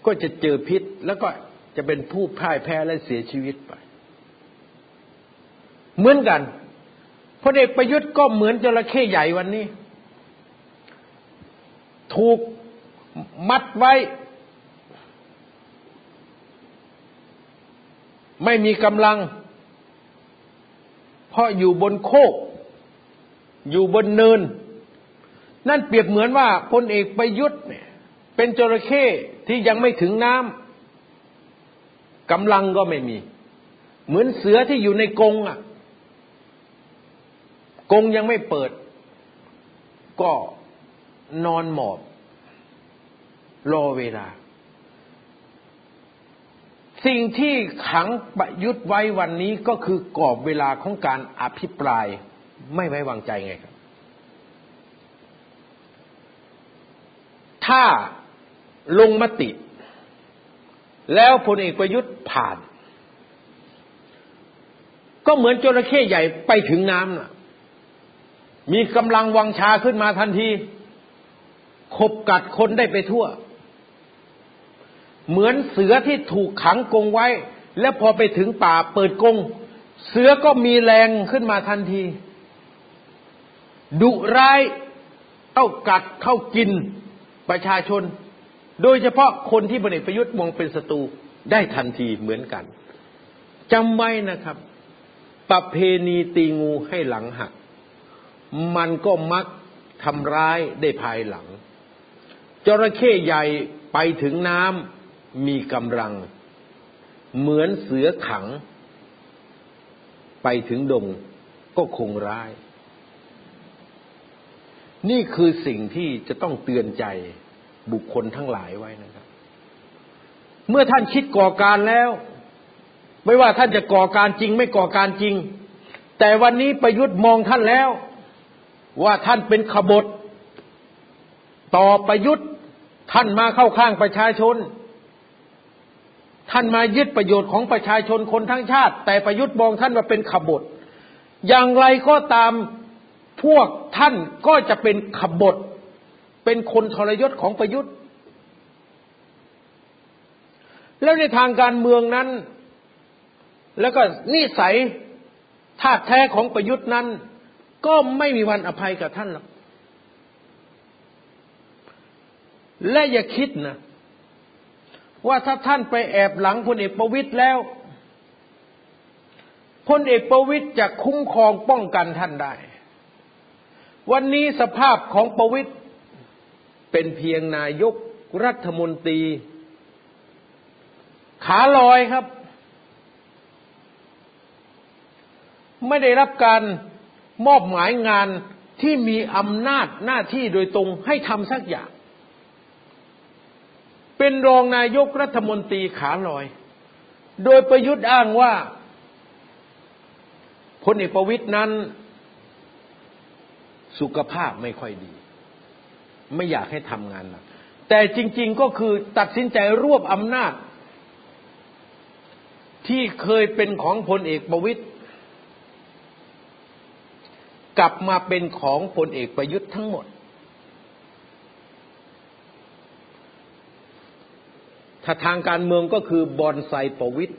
ก็จะเจอพิษแล้วก็จะเป็นผู้พ่ายแพ้และเสียชีวิตไป เหมือนกัน พลเอกประยุทธ์ก็เหมือนจระเข้ใหญ่วันนี้ ถูกมัดไว้ ไม่มีกำลัง เพราะอยู่บนโคก อยู่บนเนิน นั่นเปรียบเหมือนว่าพลเอกประยุทธ์เนี่ย เป็นจระเข้ที่ยังไม่ถึงน้ำกำลังก็ไม่มี เหมือนเสือที่อยู่ในกรงอะ กงยังไม่เปิด ก็นอนหมอบ รอเวลา สิ่งที่ขังประยุทธ์ไว้วันนี้ก็คือกรอบเวลาของการอภิปรายไม่ไว้วางใจไงครับ ถ้าลงมติ แล้วพลเอกประยุทธ์ผ่าน ก็เหมือนจระเข้ใหญ่ไปถึงน้ำน่ะ มีกำลังวังชาขึ้นมาทันทีขบกัดคนได้ไปทั่ว เหมือนเสือที่ถูกขังกงไว้ แล้วพอไปถึงป่าเปิดกง เสือก็มีแรงขึ้นมาทันที ดุร้ายเข้ากัดเข้ากินประชาชน โดยเฉพาะคนที่พลเอกประยุทธ์มองเป็นศัตรูได้ทันทีเหมือนกันจำไว้นะครับ ประเพณีตีงูให้หลังหัก มันก็มักทำร้ายได้ภายหลัง จระเข้ใหญ่ไปถึงน้ำมีกำลัง เหมือนเสือขัง ไปถึงดงก็คงร้าย นี่คือสิ่งที่จะต้องเตือนใจบุคคลทั้งหลายไว้นะครับ เมื่อท่านคิดก่อการแล้ว ไม่ว่าท่านจะก่อการจริงไม่ก่อการจริง แต่วันนี้ประยุทธ์มองท่านแล้ว ว่าท่านเป็นขบฏต่อประยุทธ์ท่านมาเข้าข้างประชาชน ท่านมายึดประโยชน์ของประชาชนคนทั้งชาติ แต่ประยุทธ์มองท่านว่าเป็นขบฏ อย่างไรก็ตามพวกท่านก็จะเป็นขบฏ เป็นคนทรยศของประยุทธ์ แล้วในทางการเมืองนั้น แล้วก็นิสัยธาตุแท้ของประยุทธ์นั้น ก็ไม่มีวันอภัยกับท่านหรอก และอย่าคิดนะ ว่าถ้าท่านไปแอบหลังพลเอกประวิตยแล้วพลเอกประวิตยจะคุ้มครองป้องกันท่านได้ วันนี้สภาพของประวิตยเป็นเพียงนายกรัฐมนตรี ขาลอยครับ ไม่ได้รับการ มอบหมายงานที่มีอำนาจหน้าที่โดยตรงให้ทำสักอย่าง เป็นรองนายกรัฐมนตรีขาลอย โดยประยุทธ์อ้างว่าพลเอกประวิตยนั้น สุขภาพไม่ค่อยดี ไม่อยากให้ทำงานหนักแต่จริง ๆก็คือตัดสินใจรวบอำนาจ ที่เคยเป็นของพลเอกประวิตย กลับมาเป็นของพลเอกประยุทธ์ทั้งหมด ถ้าทางการเมืองก็คือบอนไซประวิทย์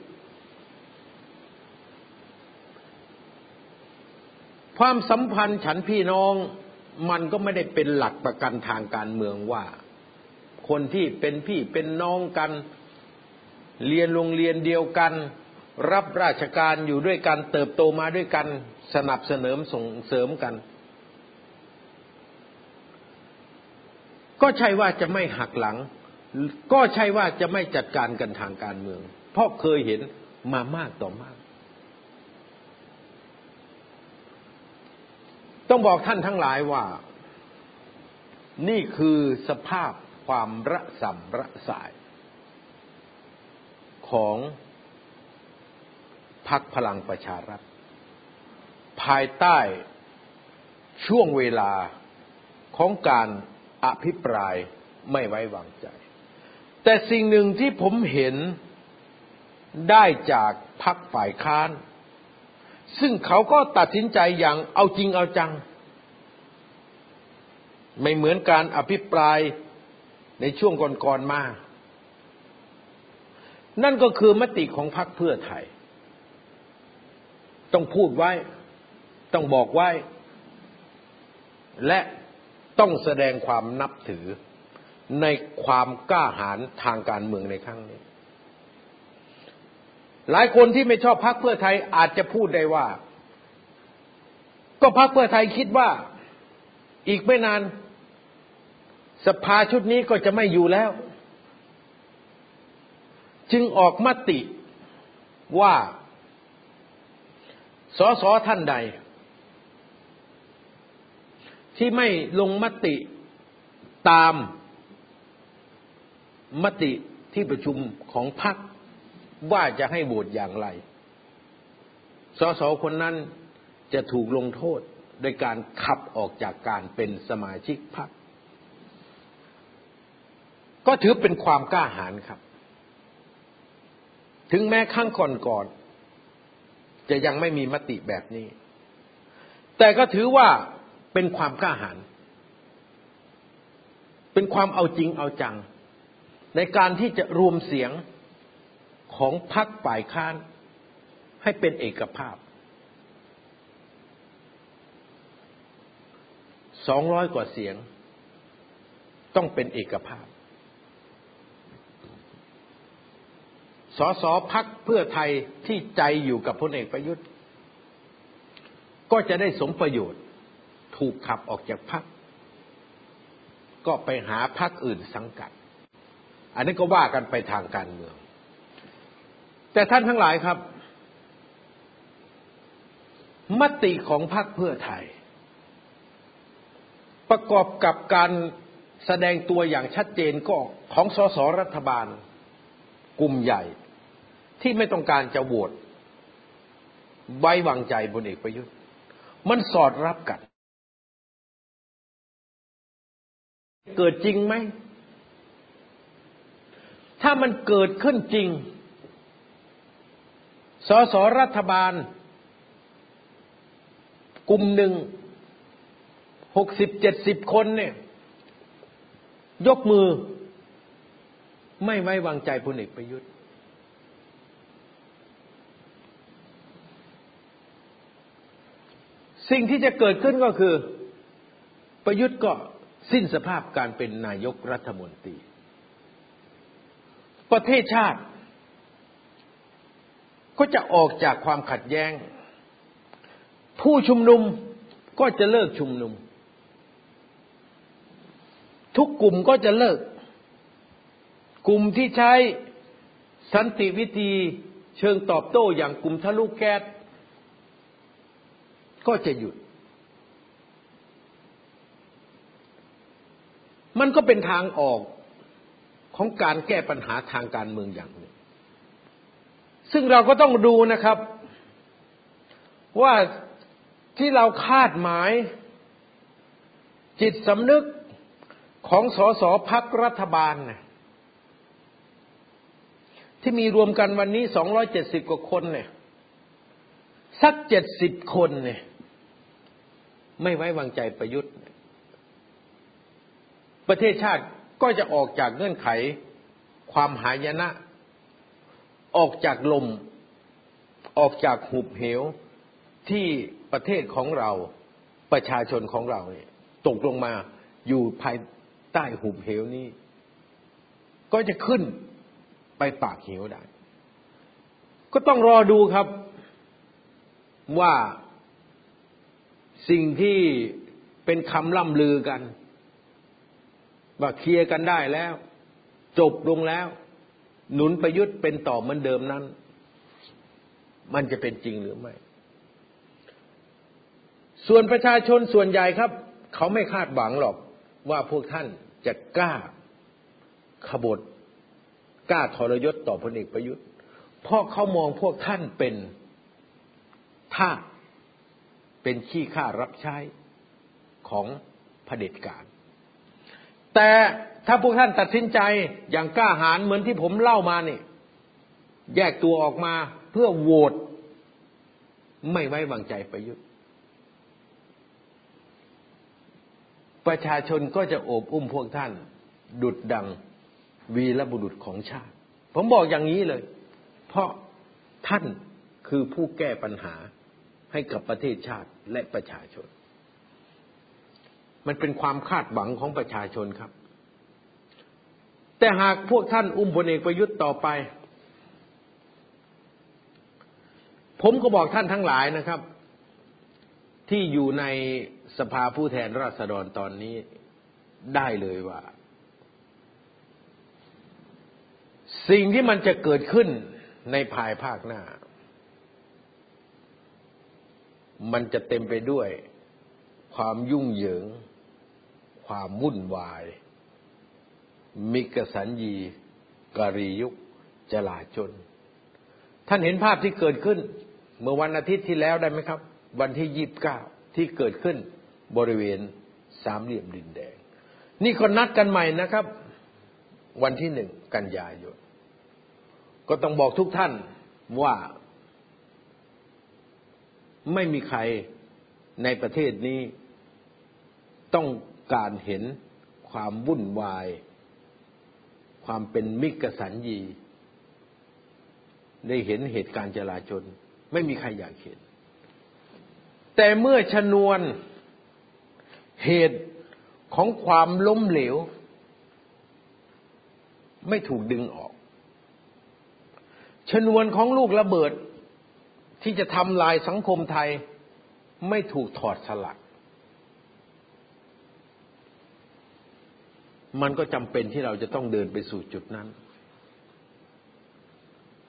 ความสัมพันธ์ฉันพี่น้องมันก็ไม่ได้เป็นหลักประกันทางการเมืองว่า คนที่เป็นพี่เป็นน้องกัน เรียนโรงเรียนเดียวกัน รับราชการอยู่ด้วยกัน เติบโตมาด้วยกันสนับสนุนส่งเสริมกัน ก็ใช่ว่าจะไม่หักหลัง ก็ใช่ว่าจะไม่จัดการกันทางการเมือง เพราะเคยเห็นมามากต่อมาก ต้องบอกท่านทั้งหลายว่า นี่คือสภาพความระสำระสายของ พักพลังประชารัฐ ภายใต้ช่วงเวลาของการอภิปรายไม่ไว้วางใจ แต่สิ่งหนึ่งที่ผมเห็นได้จากพักฝ่ายค้าน ซึ่งเขาก็ตัดสินใจอย่างเอาจริงเอาจัง ไม่เหมือนการอภิปรายในช่วงก่อนๆมา นั่นก็คือมติของพรรคเพื่อไทย ต้องพูดไว้ ต้องบอกไว้ และต้องแสดงความนับถือในความกล้าหาญทางการเมืองในครั้งนี้ หลายคนที่ไม่ชอบพรรคเพื่อไทยอาจจะพูดได้ว่า ก็พรรคเพื่อไทยคิดว่าอีกไม่นาน สภาชุดนี้ก็จะไม่อยู่แล้ว จึงออกมติว่า สสท่านใด ที่ไม่ลงมติตามมติที่ประชุมของพรรคว่าจะให้โหวตอย่างไร สสคนนั้นจะถูกลงโทษโดยการขับออกจากการเป็นสมาชิกพรรคก็ถือเป็นความกล้าหาญครับ ถึงแม้ข้างก่อนๆ จะยังไม่มีมติแบบนี้ แต่ก็ถือว่าเป็นความกล้าหาญเป็นความเอาจริงเอาจัง ในการที่จะรวมเสียงของพรรคฝ่ายค้านให้เป็นเอกภาพ สองร้อยกว่าเสียง ต้องเป็นเอกภาพ สสพักเพื่อไทยที่ใจอยู่กับพลเอกประยุทธ์ ก็จะได้สมประโยชน์ถูกขับออกจากพัก ก็ไปหาพักอื่นสังกัด อันนี้ก็ว่ากันไปทางการเมือง แต่ท่านทั้งหลายครับ มติของพรรคเพื่อไทย ประกอบกับการแสดงตัวอย่างชัดเจนก็ของสสรัฐบาลกลุ่มใหญ่ ที่ไม่ต้องการจะโหวตไว้วางใจบนเอกประยุทธ์ มันสอดรับกัน เกิดจริงไหม ถ้ามันเกิดขึ้นจริง สสรัฐบาล กลุ่มหนึ่งหกสิบเจ็ดสิบคนเนี่ย ยกมือ ไม่ไว้วางใจพลเอกประยุทธ์ สิ่งที่จะเกิดขึ้นก็คือ ประยุทธ์ก็สิ้นสภาพการเป็นนายกรัฐมนตรี ประเทศชาติ ก็จะออกจากความขัดแย้ง ผู้ชุมนุมก็จะเลิกชุมนุม ทุกกลุ่มก็จะเลิก กลุ่มที่ใช้สันติวิธีเชิงตอบโต้อย่างกลุ่มทะลุแก๊ส ก็จะหยุด มันก็เป็นทางออกของการแก้ปัญหาทางการเมืองอย่างหนึ่ง ซึ่งเราก็ต้องดูนะครับ ว่าที่เราคาดหมาย จิตสำนึกของสสพักรัฐบาลนะที่มีรวมกันวันนี้สองร้อยเจ็ดสิบกว่าคนเนี่ย สักเจ็ดสิบคนเนี่ย ไม่ไว้วางใจประยุทธ์ ประเทศชาติก็จะออกจากเงื่อนไข ความหายนะ ออกจากลม ออกจากหุบเหวที่ประเทศของเราประชาชนของเราเนี่ยตกลงมาอยู่ภายใต้หุบเหวนี้ ก็จะขึ้นไปปากเหวได้ ก็ต้องรอดูครับว่า สิ่งที่เป็นคำล่ำลือกัน ว่าเคลียร์กันได้แล้ว จบลงแล้ว หนุนประยุทธ์เป็นต่อเหมือนเดิมนั้น มันจะเป็นจริงหรือไม่ ส่วนประชาชนส่วนใหญ่ครับ เขาไม่คาดหวังหรอกว่าพวกท่านจะกล้าขบฏกล้าทรยศต่อพลเอกประยุทธ์ เพราะเขามองพวกท่านเป็นท่า เป็นขี้ข้ารับใช้ของเผด็จการ แต่ถ้าพวกท่านตัดสินใจอย่างกล้าหาญเหมือนที่ผมเล่ามานี่แยกตัวออกมาเพื่อโหวตไม่ไว้วางใจประยุทธ์ ประชาชนก็จะโอบอุ้มพวกท่าน ดุดดังวีรบุรุษของชาติ ผมบอกอย่างนี้เลย เพราะท่านคือผู้แก้ปัญหา ให้กับประเทศชาติและประชาชน มันเป็นความคาดหวังของประชาชนครับ แต่หากพวกท่านอุ้มพลเอกประยุทธ์ต่อไป ผมก็บอกท่านทั้งหลายนะครับ ที่อยู่ในสภาผู้แทนราษฎรตอนนี้ได้เลยว่า สิ่งที่มันจะเกิดขึ้นในภายภาคหน้า มันจะเต็มไปด้วย ความยุ่งเหยิง ความวุ่นวาย มิกสัญญีกรียุคจลาจน ท่านเห็นภาพที่เกิดขึ้น เมื่อวันอาทิตย์ที่แล้วได้ไหมครับ วันที่ยี่บเก้าที่เกิดขึ้นบริเวณสามเหลี่ยมดินแดง นี่ก็นัดกันใหม่นะครับ วันที่หนึ่งกันยายนก็ต้องบอกทุกท่านว่า ไม่มีใครในประเทศนี้ต้องการเห็นความวุ่นวาย ความเป็นมิกสัญญีได้เห็นเหตุการณ์จลาจลไม่มีใครอยากเห็น แต่เมื่อชนวนเหตุของความล้มเหลว ไม่ถูกดึงออก ชนวนของลูกระเบิด ที่จะทำลายสังคมไทยไม่ถูกถอดสลัก มันก็จำเป็นที่เราจะต้องเดินไปสู่จุดนั้น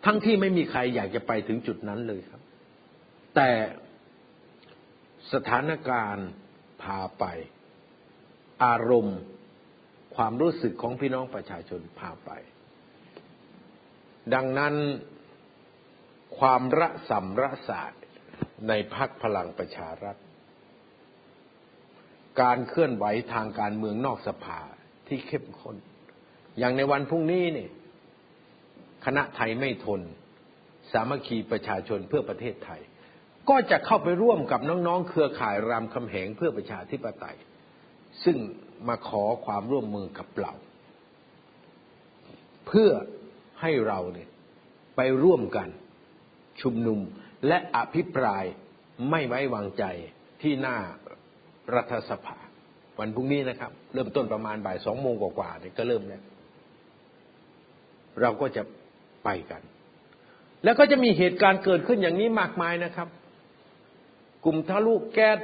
ทั้งที่ไม่มีใครอยากจะไปถึงจุดนั้นเลยครับ แต่สถานการณ์พาไป อารมณ์ความรู้สึกของพี่น้องประชาชนพาไป ดังนั้น ความระสำระสาดในพักพลังประชารัฐ การเคลื่อนไหวทางการเมืองนอกสภาที่เข้มข้น อย่างในวันพรุ่งนี้เนี่ยคณะไทยไม่ทน สามัคคีประชาชนเพื่อประเทศไทย ก็จะเข้าไปร่วมกับน้องๆ เครือข่ายรามคำแหงเพื่อประชาธิปไตย ซึ่งมาขอความร่วมมือกับเรา เพื่อให้เราเนี่ยไปร่วมกัน ชุมนุมและอภิปรายไม่ไว้วางใจที่หน้ารัฐสภา วันพรุ่งนี้นะครับ เริ่มต้นประมาณบ่ายสองโมงกว่าๆเนี่ยก็เริ่มแล้วเราก็จะไปกัน แล้วก็จะมีเหตุการณ์เกิดขึ้นอย่างนี้มากมายนะครับ กลุ่มทะลุแก๊ส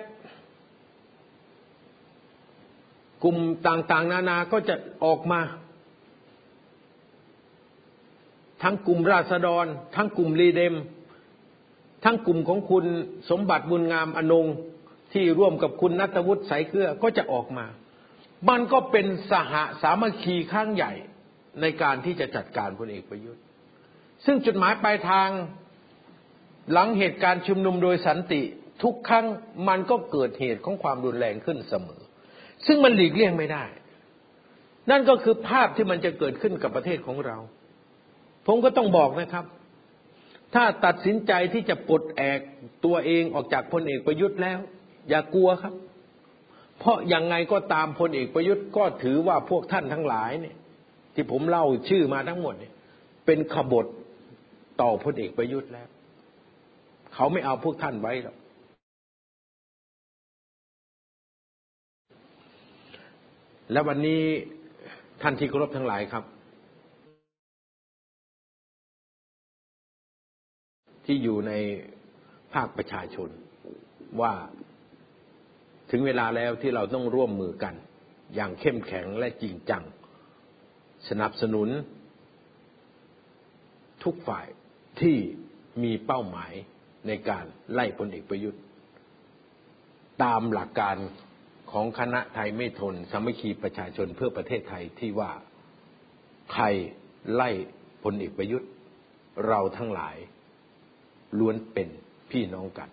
กลุ่มต่างๆ นานาก็จะออกมา ทั้งกลุ่มราษฎร ทั้งกลุ่มรีเดม ทั้งกลุ่มของคุณสมบัติบุญงามอนงที่ร่วมกับคุณนัทวุฒิสายเกลือก็จะออกมา มันก็เป็นสหสามัคคีข้างใหญ่ในการที่จะจัดการพลเอกประยุทธ์ ซึ่งจุดหมายปลายทางหลังเหตุการณ์ชุมนุมโดยสันติทุกครั้งมันก็เกิดเหตุของความรุนแรงขึ้นเสมอ ซึ่งมันหลีกเลี่ยงไม่ได้ นั่นก็คือภาพที่มันจะเกิดขึ้นกับประเทศของเรา ผมก็ต้องบอกนะครับ ถ้าตัดสินใจที่จะปลดแอกตัวเองออกจากพลเอกประยุทธ์แล้ว อย่ากลัวครับ เพราะยังไงก็ตามพลเอกประยุทธ์ก็ถือว่าพวกท่านทั้งหลายเนี่ย ที่ผมเล่าชื่อมาทั้งหมดเนี่ย เป็นขบฏต่อพลเอกประยุทธ์แล้ว เขาไม่เอาพวกท่านไว้หรอกและวันนี้ท่านที่เคารพทั้งหลายครับ ที่อยู่ในภาคประชาชนว่าถึงเวลาแล้วที่เราต้องร่วมมือกัน อย่างเข้มแข็งและจริงจัง สนับสนุน ทุกฝ่ายที่มีเป้าหมายในการไล่พลเอกประยุทธ์ ตามหลักการของคณะไทยไม่ทน สามัคคีประชาชนเพื่อประเทศไทยที่ว่าใครไล่พลเอกประยุทธ์ เราทั้งหลาย ล้วนเป็นพี่น้องกัน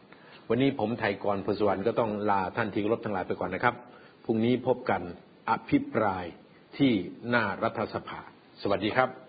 วันนี้ผมไทยกรพสวรรค์ก็ต้องลาท่านที่รบทั้งหลายไปก่อนนะครับ พรุ่งนี้พบกันอภิปรายที่หน้ารัฐสภา สวัสดีครับ